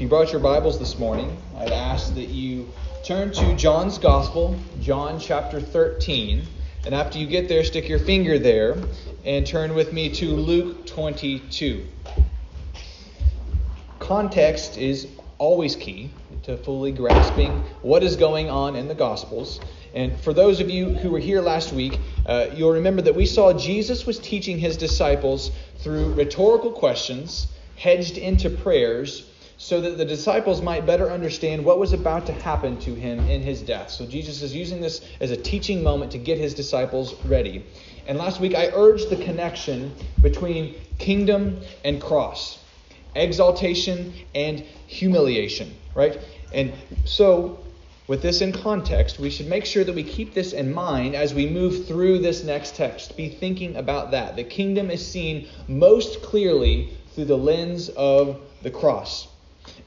If you brought your Bibles this morning, I'd ask that you turn to John's Gospel, John chapter 13. And after you get there, stick your finger there and turn with me to Luke 22. Context is always key to fully grasping what is going on in the Gospels. And for those of you who were here last week, uh, you'll remember that we saw Jesus was teaching his disciples through rhetorical questions hedged into prayers so that the disciples might better understand what was about to happen to him in his death. So Jesus is using this as a teaching moment to get his disciples ready. And last week I urged the connection between kingdom and cross, exaltation and humiliation, right? And so with this in context, we should make sure that we keep this in mind as we move through this next text. Be thinking about that. The kingdom is seen most clearly through the lens of the cross.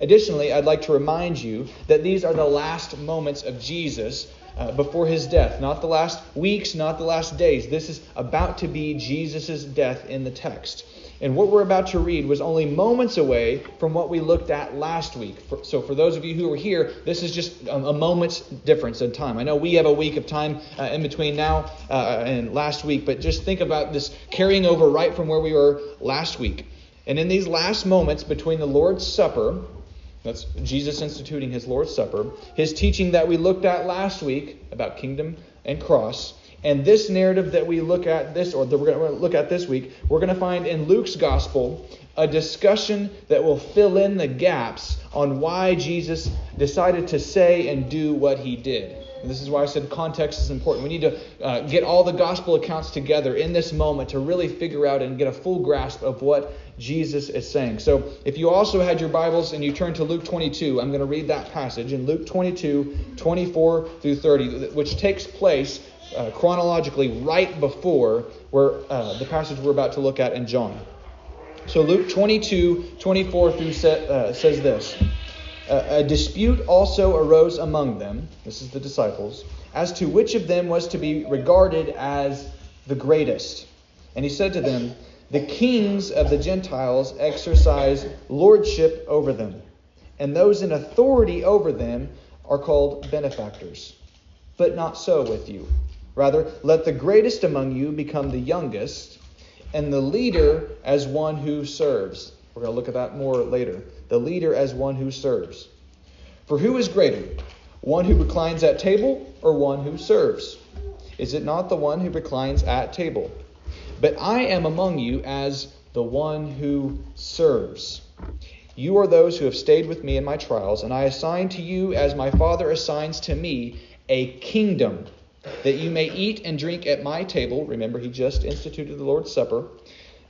Additionally, I'd like to remind you that these are the last moments of Jesus uh, before his death, not the last weeks, not the last days. This is about to be Jesus' death in the text. And what we're about to read was only moments away from what we looked at last week. For, so, for those of you who were here, this is just a, a, moment's difference in time. I know we have a week of time uh, in between now uh, and last week, but just think about this carrying over right from where we were last week. And in these last moments between the Lord's Supper that's Jesus instituting his Lord's Supper. His teaching that we looked at last week about kingdom and cross. And this narrative that we look at this, or that we're going to look at this week, we're going to find in Luke's gospel a discussion that will fill in the gaps on why Jesus decided to say and do what he did. And this is why I said context is important. We need to uh, get all the gospel accounts together in this moment to really figure out and get a full grasp of what Jesus is saying. So if you also had your Bibles and you turn to Luke 22, I'm going to read that passage in Luke 22, 24 through 30, which takes place uh, chronologically right before where uh, the passage we're about to look at in John. So Luke 22, 24 through uh, says this. A dispute also arose among them, this is the disciples, as to which of them was to be regarded as the greatest. And he said to them, the kings of the Gentiles exercise lordship over them, and those in authority over them are called benefactors. But not so with you. Rather, let the greatest among you become the youngest, and the leader as one who serves. We're going to look at that more later. The leader as one who serves. For who is greater, one who reclines at table or one who serves? Is it not the one who reclines at table? But I am among you as the one who serves. You are those who have stayed with me in my trials, and I assign to you, as my Father assigns to me, a kingdom, that you may eat and drink at my table. Remember, he just instituted the Lord's Supper.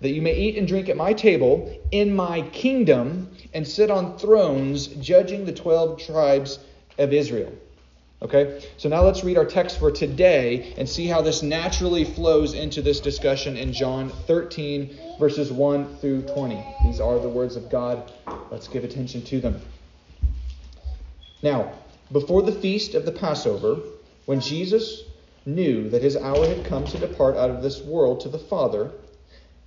That you may eat and drink at my table in my kingdom and sit on thrones, judging the twelve tribes of Israel. Okay? So now let's read our text for today and see how this naturally flows into this discussion in John 13, verses 1 through 20. These are the words of God. Let's give attention to them. Now, before the feast of the Passover, when Jesus knew that his hour had come to depart out of this world to the Father,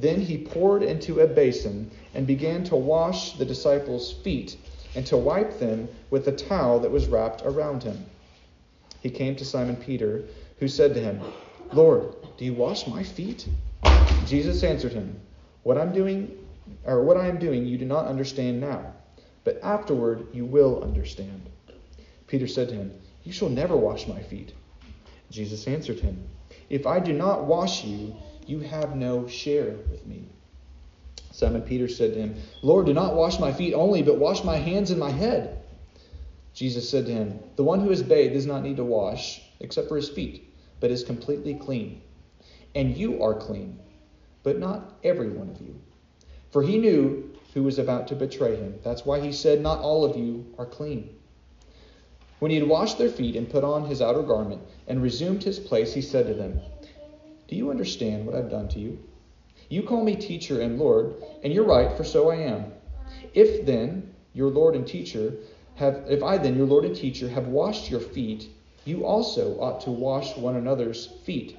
Then he poured into a basin and began to wash the disciples' feet and to wipe them with the towel that was wrapped around him he came to Simon Peter, who said to him, Lord, do you wash my feet? Jesus answered him, What I'm doing, or what I am doing, you do not understand now, but afterward you will understand. Peter said to him, You shall never wash my feet. Jesus answered him, If I do not wash you, you have no share with me. Simon Peter said to him, Lord, do not wash my feet only, but wash my hands and my head. Jesus said to him, The one who is bathed does not need to wash, except for his feet, but is completely clean. And you are clean, but not every one of you. For he knew who was about to betray him. That's why he said, Not all of you are clean. When he had washed their feet and put on his outer garment and resumed his place, he said to them, Do you understand what I've done to you? You call me teacher and Lord, and you're right, for so I am. If then your Lord and teacher have if I then, your Lord and teacher, have washed your feet, you also ought to wash one another's feet.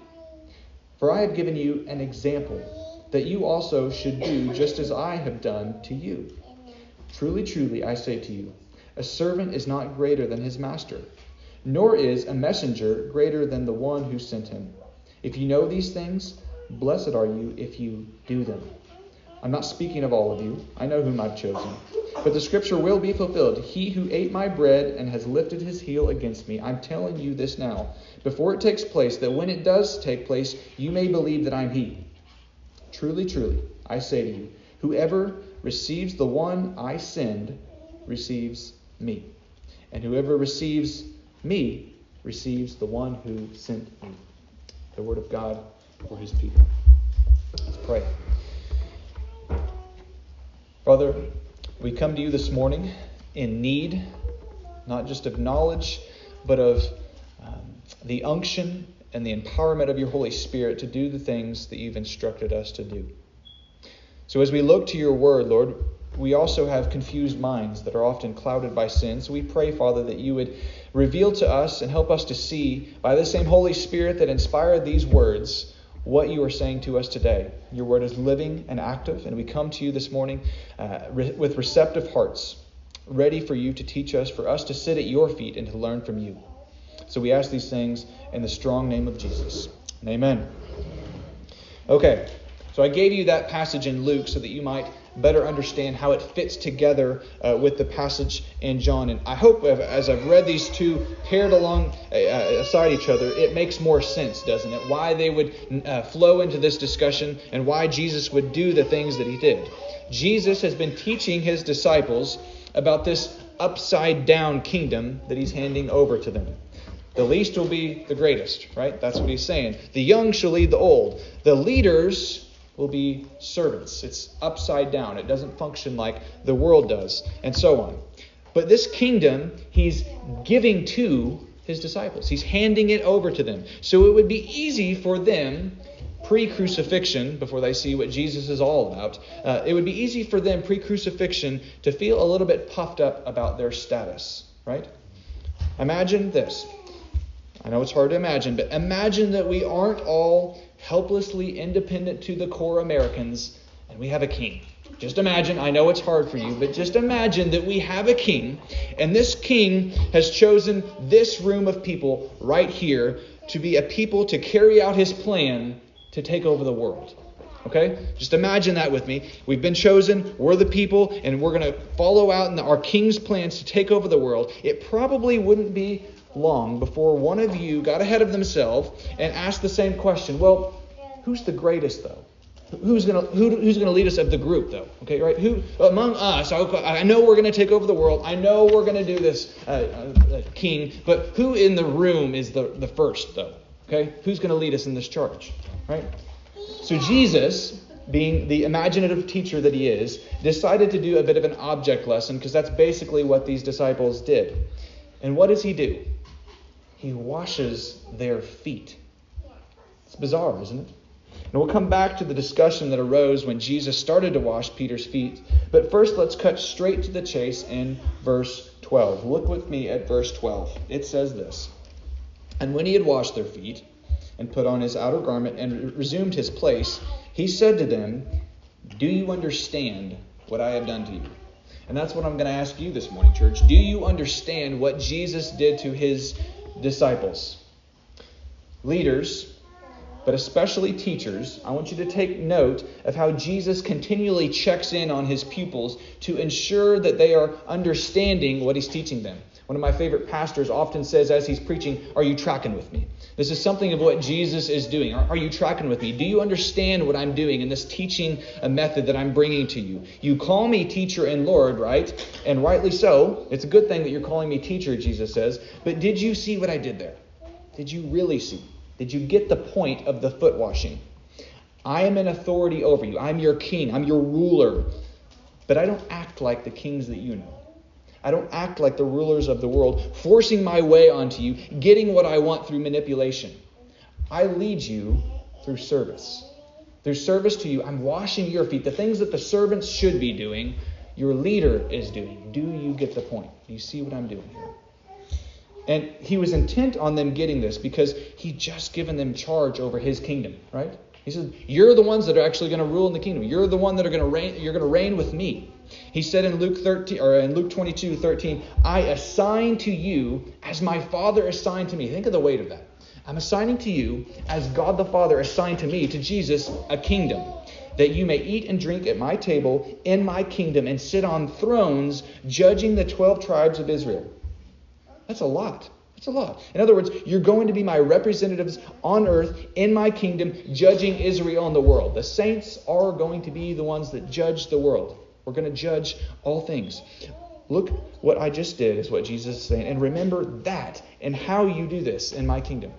For I have given you an example, that you also should do just as I have done to you. Truly, truly, I say to you, a servant is not greater than his master, nor is a messenger greater than the one who sent him. If you know these things, blessed are you if you do them. I'm not speaking of all of you. I know whom I've chosen. But the scripture will be fulfilled. He who ate my bread and has lifted his heel against me, I'm telling you this now, before it takes place, that when it does take place, you may believe that I'm he. Truly, truly, I say to you, whoever receives the one I send receives me. And whoever receives me receives the one who sent me. The word of God for his people. Let's pray. Father, we come to you this morning in need, not just of knowledge, but of um, the unction and the empowerment of your Holy Spirit to do the things that you've instructed us to do. So as we look to your word, Lord, we also have confused minds that are often clouded by sin. So we pray, Father, that you would reveal to us and help us to see by the same Holy Spirit that inspired these words what you are saying to us today. Your word is living and active, and we come to you this morning uh, re- with receptive hearts, ready for you to teach us, for us to sit at your feet and to learn from you. So we ask these things in the strong name of Jesus. And amen. Okay, so I gave you that passage in Luke so that you might better understand how it fits together uh, with the passage in John. And I hope as I've read these two paired along uh, aside each other, it makes more sense, doesn't it? Why they would uh, flow into this discussion and why Jesus would do the things that he did. Jesus has been teaching his disciples about this upside down kingdom that he's handing over to them. The least will be the greatest, right? That's what he's saying. The young shall lead the old. The leaders will be servants. It's upside down. It doesn't function like the world does, and so on. But this kingdom, he's giving to his disciples. He's handing it over to them. So it would be easy for them, pre crucifixion, before they see what Jesus is all about, uh, it would be easy for them, pre crucifixion, to feel a little bit puffed up about their status, right? Imagine this. I know it's hard to imagine, but imagine that we aren't all helplessly independent to the core Americans, and we have a king. Just imagine, I know it's hard for you, but just imagine that we have a king, and this king has chosen this room of people right here to be a people to carry out his plan to take over the world. Okay? Just imagine that with me. We've been chosen, we're the people, and we're going to follow out in our king's plans to take over the world. It probably wouldn't be long before one of you got ahead of themselves and asked the same question. Well, who's the greatest though? Who's gonna who, who's gonna lead us of the group though? Okay, right? Who among us? I know we're gonna take over the world. I know we're gonna do this, uh, uh, king. But who in the room is the the first though? Okay, who's gonna lead us in this charge? Right? So Jesus, being the imaginative teacher that he is, decided to do a bit of an object lesson because that's basically what these disciples did. And what does he do? He washes their feet. It's bizarre, isn't it? And we'll come back to the discussion that arose when Jesus started to wash Peter's feet. But first, let's cut straight to the chase in verse 12. Look with me at verse 12. It says this And when he had washed their feet and put on his outer garment and resumed his place, he said to them, Do you understand what I have done to you? And that's what I'm going to ask you this morning, church. Do you understand what Jesus did to his disciples. Leaders, but especially teachers, I want you to take note of how Jesus continually checks in on his pupils to ensure that they are understanding what he's teaching them. One of my favorite pastors often says as he's preaching, Are you tracking with me? This is something of what Jesus is doing. Are, are you tracking with me? Do you understand what I'm doing in this teaching a method that I'm bringing to you? You call me teacher and Lord, right? And rightly so. It's a good thing that you're calling me teacher, Jesus says. But did you see what I did there? Did you really see? Did you get the point of the foot washing? I am an authority over you. I'm your king. I'm your ruler. But I don't act like the kings that you know. I don't act like the rulers of the world, forcing my way onto you, getting what I want through manipulation. I lead you through service. Through service to you, I'm washing your feet. The things that the servants should be doing, your leader is doing. Do you get the point? Do you see what I'm doing here? And he was intent on them getting this because he just given them charge over his kingdom, right? He said, "You're the ones that are actually going to rule in the kingdom. You're the one that are going to reign. You're going to reign with me." He said in Luke 13 or in Luke 22, 13, "I assign to you as my Father assigned to me." Think of the weight of that. I'm assigning to you as God the Father assigned to me, to Jesus, a kingdom, that you may eat and drink at my table in my kingdom and sit on thrones, judging the twelve tribes of Israel. That's a lot. That's a lot. In other words, you're going to be my representatives on earth in my kingdom, judging Israel and the world. The saints are going to be the ones that judge the world. We're going to judge all things. Look, what I just did is what Jesus is saying. And remember that and how you do this in my kingdom.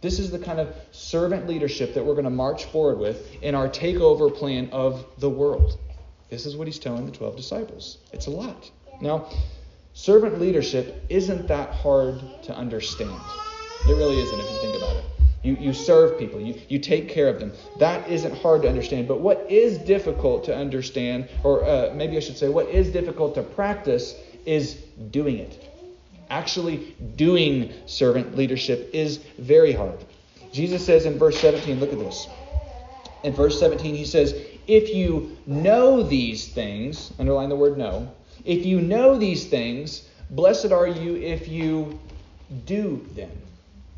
This is the kind of servant leadership that we're going to march forward with in our takeover plan of the world. This is what he's telling the 12 disciples. It's a lot. Now, Servant leadership isn't that hard to understand. It really isn't if you think about it. You, you serve people, you, you take care of them. That isn't hard to understand. But what is difficult to understand, or uh, maybe I should say, what is difficult to practice, is doing it. Actually, doing servant leadership is very hard. Jesus says in verse 17, look at this. In verse 17, he says, If you know these things, underline the word know, if you know these things, blessed are you if you do them.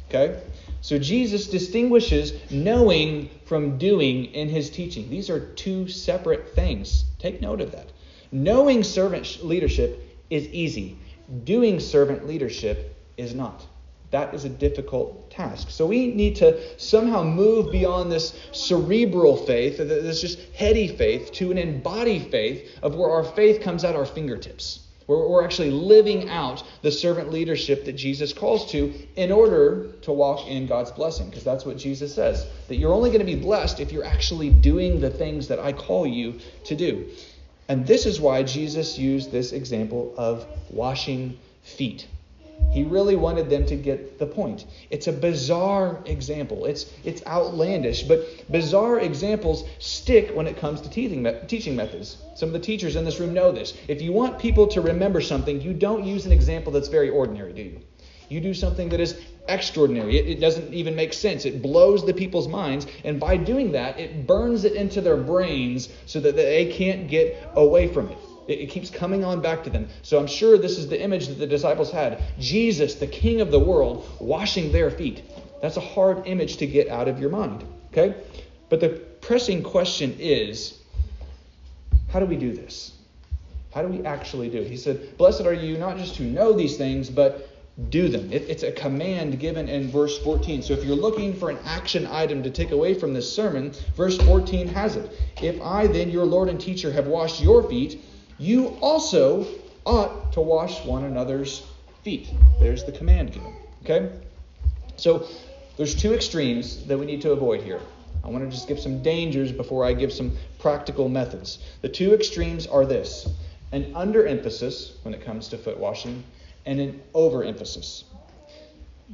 Okay? So Jesus distinguishes knowing from doing in his teaching. These are two separate things. Take note of that. Knowing servant leadership is easy, doing servant leadership is not. That is a difficult task. So we need to somehow move beyond this cerebral faith, this just heady faith, to an embodied faith of where our faith comes at our fingertips, we're actually living out the servant leadership that Jesus calls to in order to walk in God's blessing. Because that's what Jesus says that you're only going to be blessed if you're actually doing the things that I call you to do. And this is why Jesus used this example of washing feet. He really wanted them to get the point. It's a bizarre example. It's it's outlandish, but bizarre examples stick when it comes to teaching teaching methods. Some of the teachers in this room know this. If you want people to remember something, you don't use an example that's very ordinary, do you? You do something that is extraordinary. It, it doesn't even make sense. It blows the people's minds, and by doing that, it burns it into their brains so that they can't get away from it. It, keeps coming on back to them. So I'm sure this is the image that the disciples had Jesus, the King of the world, washing their feet. That's a hard image to get out of your mind. Okay? But the pressing question is how do we do this? How do we actually do it? He said, Blessed are you not just to know these things, but do them. It, it's a command given in verse 14. So if you're looking for an action item to take away from this sermon, verse 14 has it. If I, then, your Lord and teacher, have washed your feet, you also ought to wash one another's feet. There's the command given. Okay? So there's two extremes that we need to avoid here. I want to just give some dangers before I give some practical methods. The two extremes are this an underemphasis when it comes to foot washing and an overemphasis.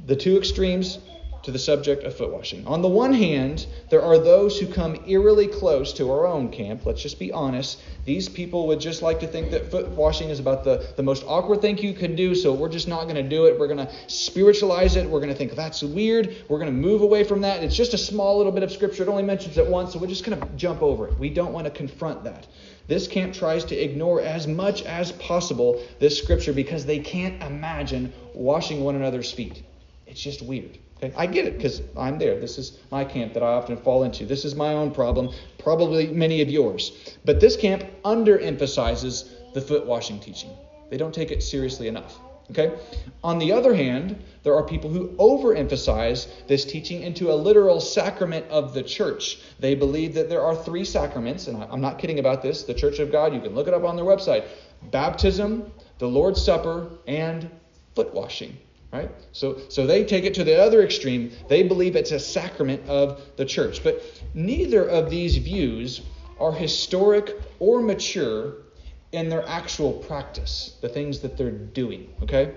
The two extremes to the subject of foot washing. On the one hand, there are those who come eerily close to our own camp. Let's just be honest. These people would just like to think that foot washing is about the, the most awkward thing you can do, so we're just not going to do it. We're going to spiritualize it. We're going to think that's weird. We're going to move away from that. It's just a small little bit of scripture. It only mentions it once, so we're just going to jump over it. We don't want to confront that. This camp tries to ignore as much as possible this scripture because they can't imagine washing one another's feet. It's just weird. Okay? I get it because I'm there. This is my camp that I often fall into. This is my own problem, probably many of yours. But this camp underemphasizes the foot washing teaching. They don't take it seriously enough. Okay? On the other hand, there are people who overemphasize this teaching into a literal sacrament of the church. They believe that there are three sacraments, and I'm not kidding about this. The Church of God, you can look it up on their website baptism, the Lord's Supper, and foot washing. Right? So, so they take it to the other extreme. They believe it's a sacrament of the church. But neither of these views are historic or mature, in their actual practice, the things that they're doing, okay?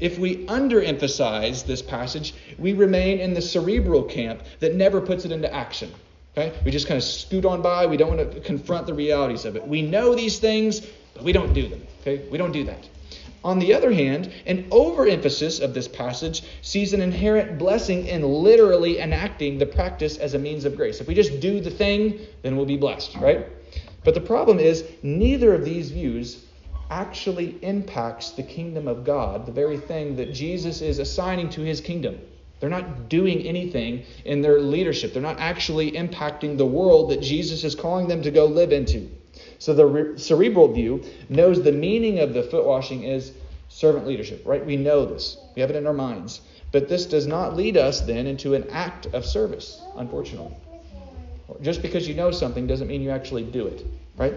If we underemphasize this passage, we remain in the cerebral camp that never puts it into action. Okay? We just kind of scoot on by. We don't want to confront the realities of it. We know these things, but we don't do them. Okay? We don't do that. On the other hand, an overemphasis of this passage sees an inherent blessing in literally enacting the practice as a means of grace. If we just do the thing, then we'll be blessed, right? But the problem is, neither of these views actually impacts the kingdom of God, the very thing that Jesus is assigning to his kingdom. They're not doing anything in their leadership. They're not actually impacting the world that Jesus is calling them to go live into. So the cerebral view knows the meaning of the foot washing is servant leadership, right? We know this. We have it in our minds. But this does not lead us then into an act of service, unfortunately. Just because you know something doesn't mean you actually do it, right?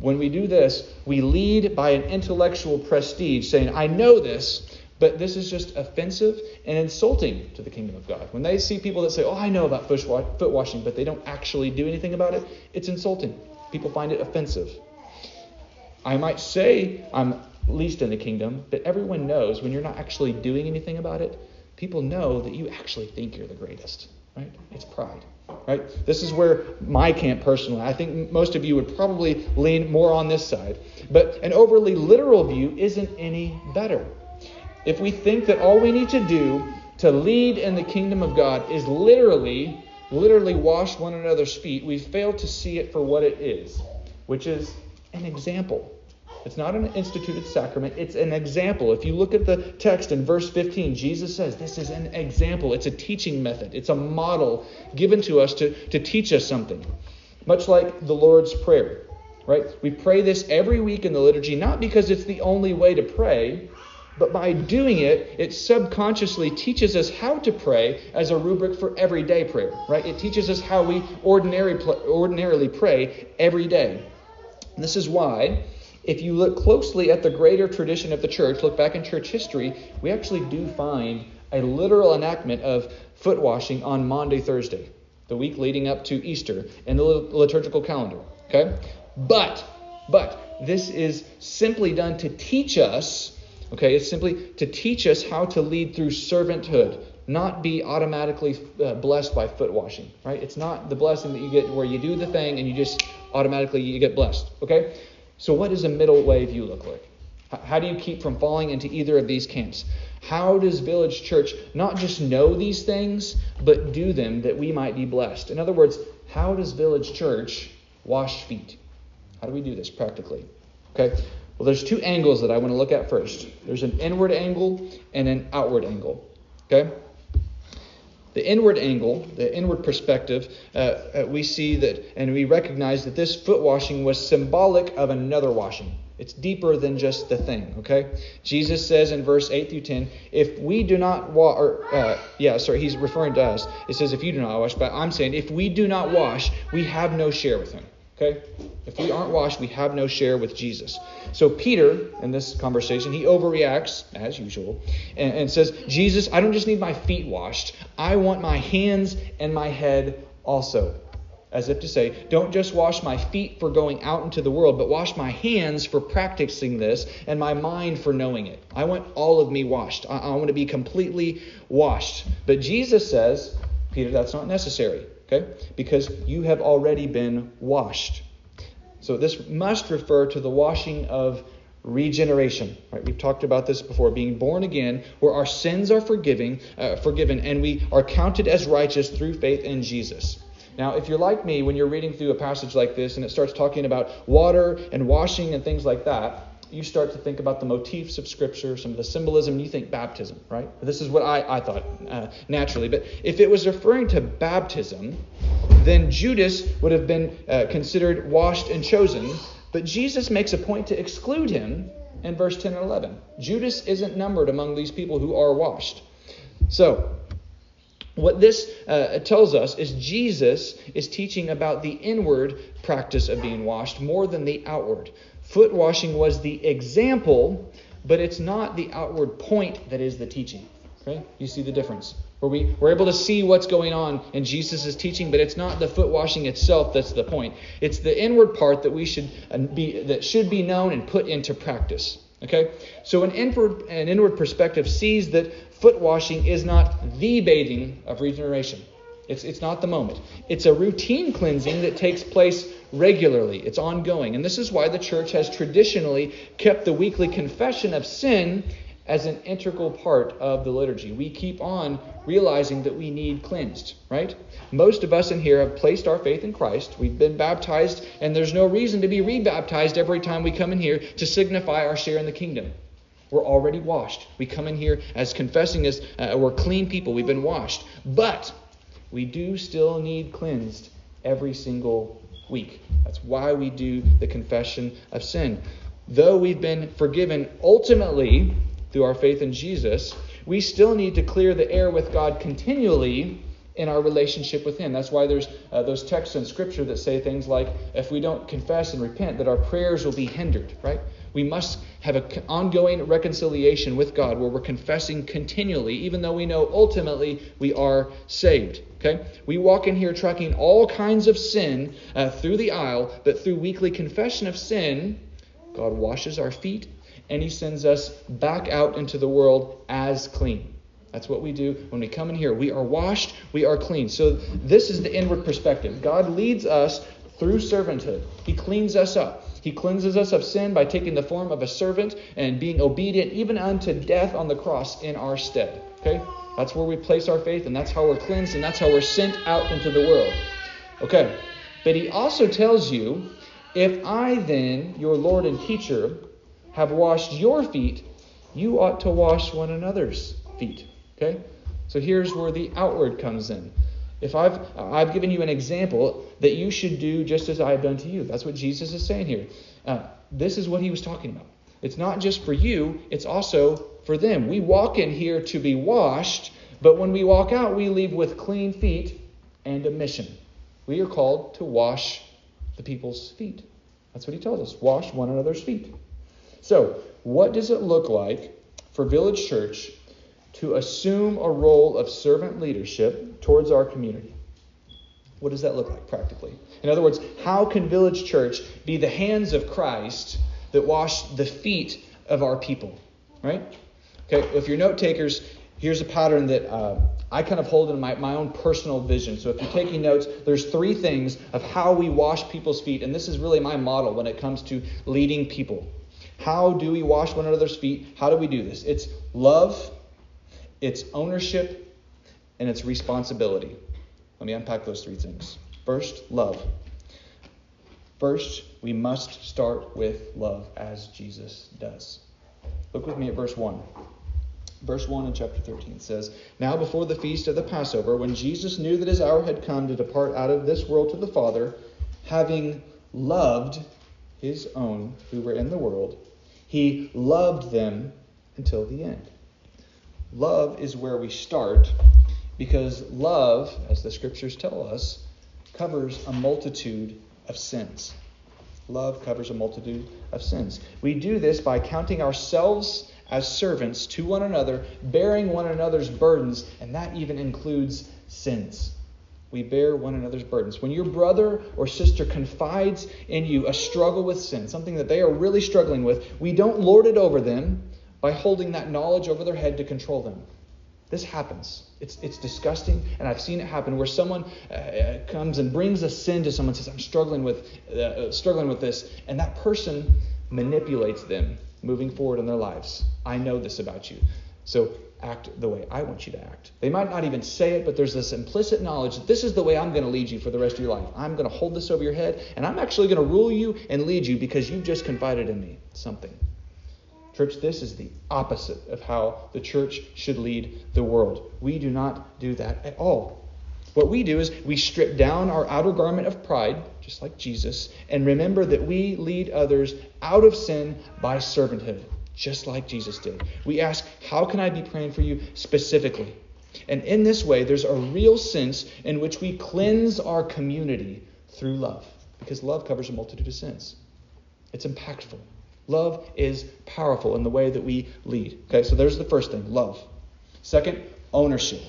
When we do this, we lead by an intellectual prestige, saying, I know this, but this is just offensive and insulting to the kingdom of God. When they see people that say, Oh, I know about foot washing, but they don't actually do anything about it, it's insulting. People find it offensive. I might say I'm least in the kingdom, but everyone knows when you're not actually doing anything about it, people know that you actually think you're the greatest. Right? It's pride. Right? This is where my camp personally, I think most of you would probably lean more on this side. But an overly literal view isn't any better. If we think that all we need to do to lead in the kingdom of God is literally, literally wash one another's feet, we fail to see it for what it is, which is an example. It's not an instituted sacrament, it's an example. If you look at the text in verse 15, Jesus says this is an example. It's a teaching method, it's a model given to us to, to teach us something. Much like the Lord's Prayer, right? We pray this every week in the liturgy, not because it's the only way to pray, but by doing it, it subconsciously teaches us how to pray as a rubric for everyday prayer, right? It teaches us how we ordinary, ordinarily pray every day. And this is why if you look closely at the greater tradition of the church, look back in church history, we actually do find a literal enactment of foot washing on Maundy, Thursday, the week leading up to Easter in the liturgical calendar. Okay? But, but, this is simply done to teach us, okay, it's simply to teach us how to lead through servanthood, not be automatically uh, blessed by foot washing, right? It's not the blessing that you get where you do the thing and you just automatically you get blessed, okay? So, what does a middle way view look like? How do you keep from falling into either of these camps? How does Village Church not just know these things, but do them that we might be blessed? In other words, how does Village Church wash feet? How do we do this practically? Okay, well, there's two angles that I want to look at first there's an inward angle and an outward angle. Okay? The inward angle, the inward perspective, uh, uh, we see that and we recognize that this foot washing was symbolic of another washing. It's deeper than just the thing, okay? Jesus says in verse 8 through 10, if we do not wash, or, uh, yeah, sorry, he's referring to us. It says, if you do not wash, but I'm saying, if we do not wash, we have no share with him. Okay? If we aren't washed, we have no share with Jesus. So Peter, in this conversation, he overreacts, as usual, and, and says, Jesus, I don't just need my feet washed, I want my hands and my head also. As if to say, don't just wash my feet for going out into the world, but wash my hands for practicing this and my mind for knowing it. I want all of me washed. I, I want to be completely washed. But Jesus says, Peter, that's not necessary. Okay? Because you have already been washed. So this must refer to the washing of regeneration. Right? We've talked about this before, being born again, where our sins are forgiving, uh, forgiven, and we are counted as righteous through faith in Jesus. Now, if you're like me, when you're reading through a passage like this and it starts talking about water and washing and things like that, you start to think about the motifs of Scripture, some of the symbolism, you think baptism, right? This is what I, I thought uh, naturally. But if it was referring to baptism, then Judas would have been uh, considered washed and chosen. But Jesus makes a point to exclude him in verse 10 and 11. Judas isn't numbered among these people who are washed. So, what this uh, tells us is Jesus is teaching about the inward practice of being washed more than the outward. Foot washing was the example, but it's not the outward point that is the teaching. Okay? You see the difference. where we, we're able to see what's going on in Jesus' teaching, but it's not the foot washing itself that's the point. It's the inward part that we should uh, be that should be known and put into practice. Okay? So an inward an inward perspective sees that foot washing is not the bathing of regeneration. It's, it's not the moment. It's a routine cleansing that takes place regularly. It's ongoing. And this is why the church has traditionally kept the weekly confession of sin as an integral part of the liturgy. We keep on realizing that we need cleansed, right? Most of us in here have placed our faith in Christ. We've been baptized, and there's no reason to be rebaptized every time we come in here to signify our share in the kingdom. We're already washed. We come in here as confessing as uh, we're clean people. We've been washed. But we do still need cleansed every single week. That's why we do the confession of sin. Though we've been forgiven ultimately through our faith in Jesus, we still need to clear the air with God continually in our relationship with Him. That's why there's uh, those texts in Scripture that say things like, if we don't confess and repent, that our prayers will be hindered, right? We must have an ongoing reconciliation with God where we're confessing continually, even though we know ultimately we are saved. Okay? We walk in here tracking all kinds of sin uh, through the aisle, but through weekly confession of sin, God washes our feet and he sends us back out into the world as clean. That's what we do when we come in here. We are washed, we are clean. So, this is the inward perspective. God leads us through servanthood, He cleans us up. He cleanses us of sin by taking the form of a servant and being obedient even unto death on the cross in our stead. Okay? That's where we place our faith, and that's how we're cleansed, and that's how we're sent out into the world. Okay. But he also tells you, if I then, your Lord and teacher, have washed your feet, you ought to wash one another's feet. Okay? So here's where the outward comes in. If I've I've given you an example that you should do just as I have done to you. That's what Jesus is saying here. Uh, this is what he was talking about. It's not just for you, it's also for them. We walk in here to be washed, but when we walk out, we leave with clean feet and a mission. We are called to wash the people's feet. That's what he tells us. Wash one another's feet. So, what does it look like for Village Church to assume a role of servant leadership towards our community? What does that look like practically? In other words, how can Village Church be the hands of Christ that wash the feet of our people? Right? Okay, if you're note takers, here's a pattern that uh, I kind of hold in my, my own personal vision. So if you're taking notes, there's three things of how we wash people's feet, and this is really my model when it comes to leading people. How do we wash one another's feet? How do we do this? It's love, it's ownership, and it's responsibility. Let me unpack those three things. First, love. First, we must start with love as Jesus does. Look with me at verse 1. Verse 1 in chapter 13 says, Now before the feast of the Passover, when Jesus knew that his hour had come to depart out of this world to the Father, having loved his own who were in the world, he loved them until the end. Love is where we start because love, as the scriptures tell us, covers a multitude of sins. Love covers a multitude of sins. We do this by counting ourselves as servants to one another, bearing one another's burdens, and that even includes sins. We bear one another's burdens. When your brother or sister confides in you a struggle with sin, something that they are really struggling with, we don't lord it over them by holding that knowledge over their head to control them. This happens. It's, it's disgusting, and I've seen it happen where someone uh, uh comes and brings a sin to someone, says, "I'm struggling with uh, uh, struggling with this," and that person manipulates them moving forward in their lives. I know this about you, so act the way I want you to act. They might not even say it, but there's this implicit knowledge that this is the way I'm going to lead you for the rest of your life. I'm going to hold this over your head, and I'm actually going to rule you and lead you because you've just confided in me something. Church, this is the opposite of how the church should lead the world. We do not do that at all. What we do is we strip down our outer garment of pride, just like Jesus, and remember that we lead others out of sin by servanthood just like Jesus did. We ask, How can I be praying for you specifically? And in this way, there's a real sense in which we cleanse our community through love, because love covers a multitude of sins. It's impactful. Love is powerful in the way that we lead. Okay, so there's the first thing love. Second, ownership.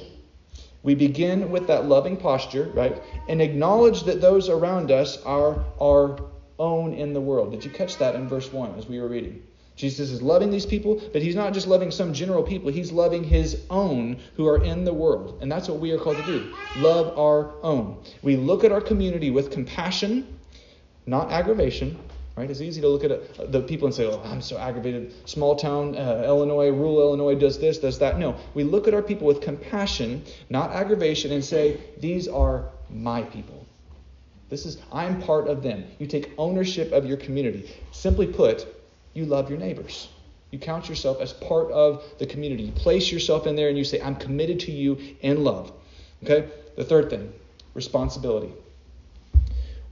We begin with that loving posture, right? And acknowledge that those around us are our own in the world. Did you catch that in verse 1 as we were reading? Jesus is loving these people, but he's not just loving some general people, he's loving his own who are in the world. And that's what we are called to do love our own. We look at our community with compassion, not aggravation. Right? It's easy to look at uh, the people and say, "Oh, I'm so aggravated. Small town uh, Illinois, rural Illinois does this, does that." No, we look at our people with compassion, not aggravation, and say, "These are my people. This is I'm part of them." You take ownership of your community. Simply put, you love your neighbors. You count yourself as part of the community. You place yourself in there and you say, I'm committed to you in love. Okay? The third thing responsibility.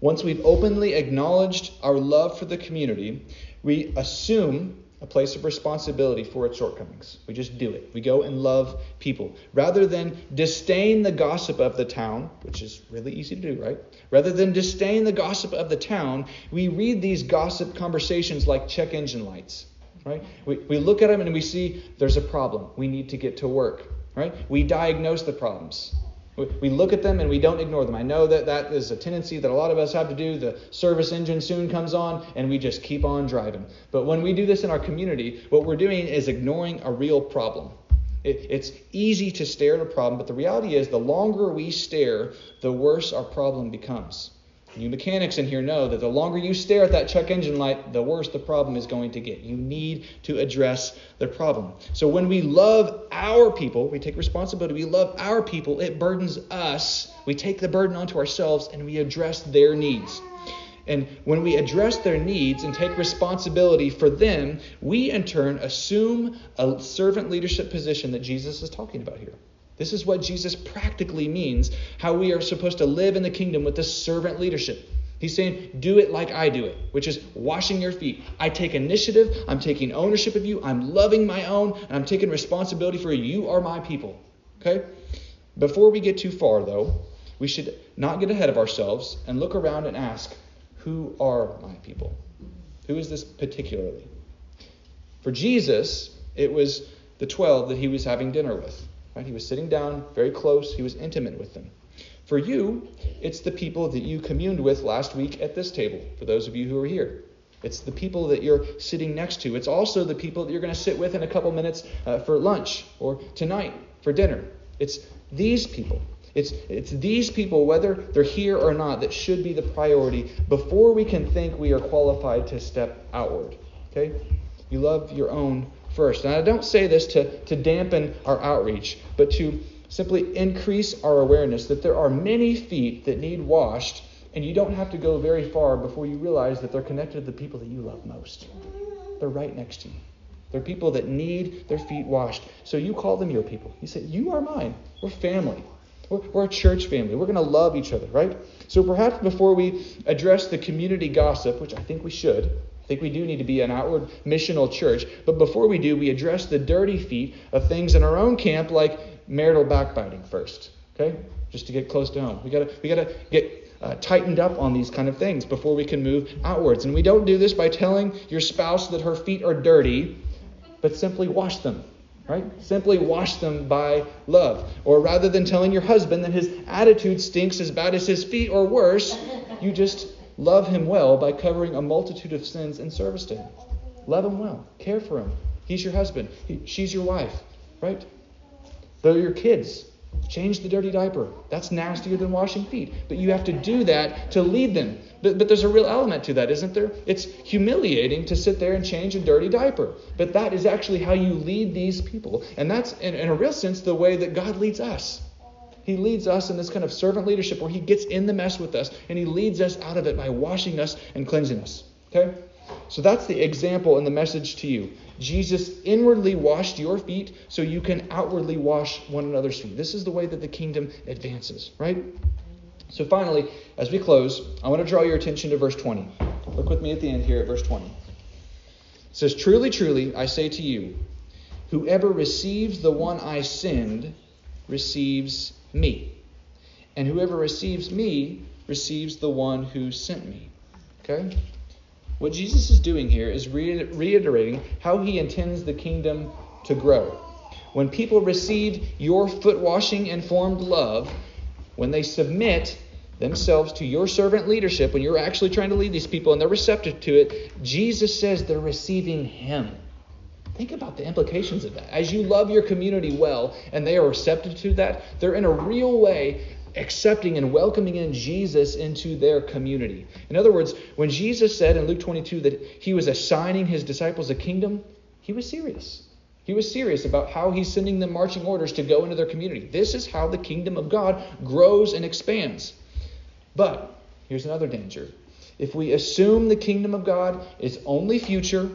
Once we've openly acknowledged our love for the community, we assume a place of responsibility for its shortcomings. We just do it. We go and love people. Rather than disdain the gossip of the town, which is really easy to do, right? Rather than disdain the gossip of the town, we read these gossip conversations like check engine lights, right? We, we look at them and we see there's a problem. We need to get to work, right? We diagnose the problems. We look at them and we don't ignore them. I know that that is a tendency that a lot of us have to do. The service engine soon comes on and we just keep on driving. But when we do this in our community, what we're doing is ignoring a real problem. It, it's easy to stare at a problem, but the reality is the longer we stare, the worse our problem becomes. You mechanics in here know that the longer you stare at that check engine light, the worse the problem is going to get. You need to address the problem. So when we love our people, we take responsibility, we love our people, it burdens us. We take the burden onto ourselves and we address their needs. And when we address their needs and take responsibility for them, we in turn assume a servant leadership position that Jesus is talking about here. This is what Jesus practically means, how we are supposed to live in the kingdom with this servant leadership. He's saying, do it like I do it, which is washing your feet. I take initiative. I'm taking ownership of you. I'm loving my own, and I'm taking responsibility for you. You are my people. Okay? Before we get too far, though, we should not get ahead of ourselves and look around and ask, who are my people? Who is this particularly? For Jesus, it was the 12 that he was having dinner with. Right? He was sitting down very close, he was intimate with them. For you, it's the people that you communed with last week at this table, for those of you who are here. It's the people that you're sitting next to. It's also the people that you're going to sit with in a couple minutes uh, for lunch or tonight for dinner. It's these people. It's, it's these people, whether they're here or not, that should be the priority before we can think we are qualified to step outward. Okay? You love your own first. And I don't say this to, to dampen our outreach, but to simply increase our awareness that there are many feet that need washed, and you don't have to go very far before you realize that they're connected to the people that you love most. They're right next to you. They're people that need their feet washed. So you call them your people. You say, You are mine. We're family. We're, we're a church family. We're going to love each other, right? So perhaps before we address the community gossip, which I think we should, think we do need to be an outward missional church. But before we do, we address the dirty feet of things in our own camp, like marital backbiting first. Okay, just to get close to home. We gotta we gotta get uh, tightened up on these kind of things before we can move outwards. And we don't do this by telling your spouse that her feet are dirty, but simply wash them. Right? Simply wash them by love. Or rather than telling your husband that his attitude stinks as bad as his feet or worse, you just Love him well by covering a multitude of sins in service to him. Love him well. Care for him. He's your husband. He, she's your wife, right? They're your kids. Change the dirty diaper. That's nastier than washing feet. But you have to do that to lead them. But, but there's a real element to that, isn't there? It's humiliating to sit there and change a dirty diaper. But that is actually how you lead these people. And that's, in, in a real sense, the way that God leads us. He leads us in this kind of servant leadership where he gets in the mess with us and he leads us out of it by washing us and cleansing us. Okay? So that's the example and the message to you. Jesus inwardly washed your feet so you can outwardly wash one another's feet. This is the way that the kingdom advances, right? So finally, as we close, I want to draw your attention to verse 20. Look with me at the end here at verse 20. It says, Truly, truly, I say to you, whoever receives the one I send receives me. And whoever receives me receives the one who sent me. Okay? What Jesus is doing here is reiterating how he intends the kingdom to grow. When people receive your foot washing and formed love, when they submit themselves to your servant leadership, when you're actually trying to lead these people and they're receptive to it, Jesus says they're receiving Him. Think about the implications of that. As you love your community well and they are receptive to that, they're in a real way accepting and welcoming in Jesus into their community. In other words, when Jesus said in Luke 22 that he was assigning his disciples a kingdom, he was serious. He was serious about how he's sending them marching orders to go into their community. This is how the kingdom of God grows and expands. But here's another danger. If we assume the kingdom of God is only future,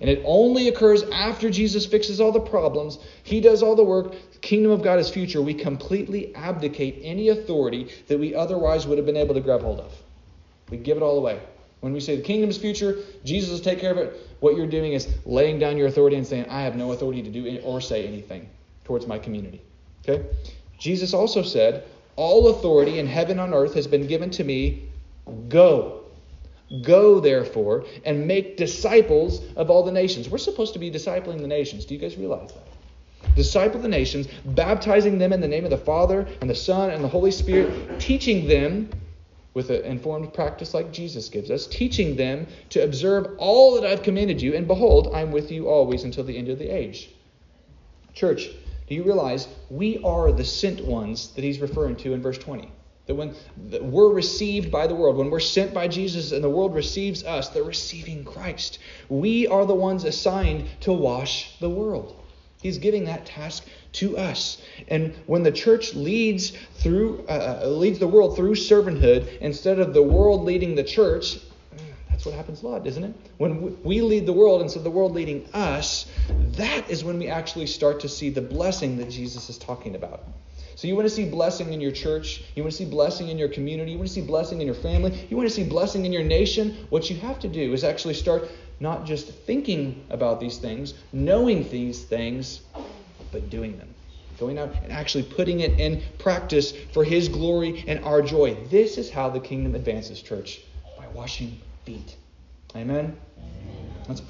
and it only occurs after Jesus fixes all the problems, he does all the work, the kingdom of God is future, we completely abdicate any authority that we otherwise would have been able to grab hold of. We give it all away. When we say the kingdom is future, Jesus will take care of it, what you're doing is laying down your authority and saying, I have no authority to do or say anything towards my community. Okay? Jesus also said, All authority in heaven and on earth has been given to me. Go. Go, therefore, and make disciples of all the nations. We're supposed to be discipling the nations. Do you guys realize that? Disciple the nations, baptizing them in the name of the Father and the Son and the Holy Spirit, teaching them with an informed practice like Jesus gives us, teaching them to observe all that I've commanded you, and behold, I'm with you always until the end of the age. Church, do you realize we are the sent ones that he's referring to in verse 20? That when we're received by the world, when we're sent by Jesus and the world receives us, they're receiving Christ. We are the ones assigned to wash the world. He's giving that task to us. And when the church leads through uh, uh leads the world through servanthood instead of the world leading the church, that's what happens a lot, isn't it? When we lead the world instead of the world leading us, that is when we actually start to see the blessing that Jesus is talking about. So you want to see blessing in your church, you want to see blessing in your community, you want to see blessing in your family, you want to see blessing in your nation. What you have to do is actually start not just thinking about these things, knowing these things, but doing them. Going out and actually putting it in practice for His glory and our joy. This is how the kingdom advances, church, by washing feet. Amen? Amen. Let's pray.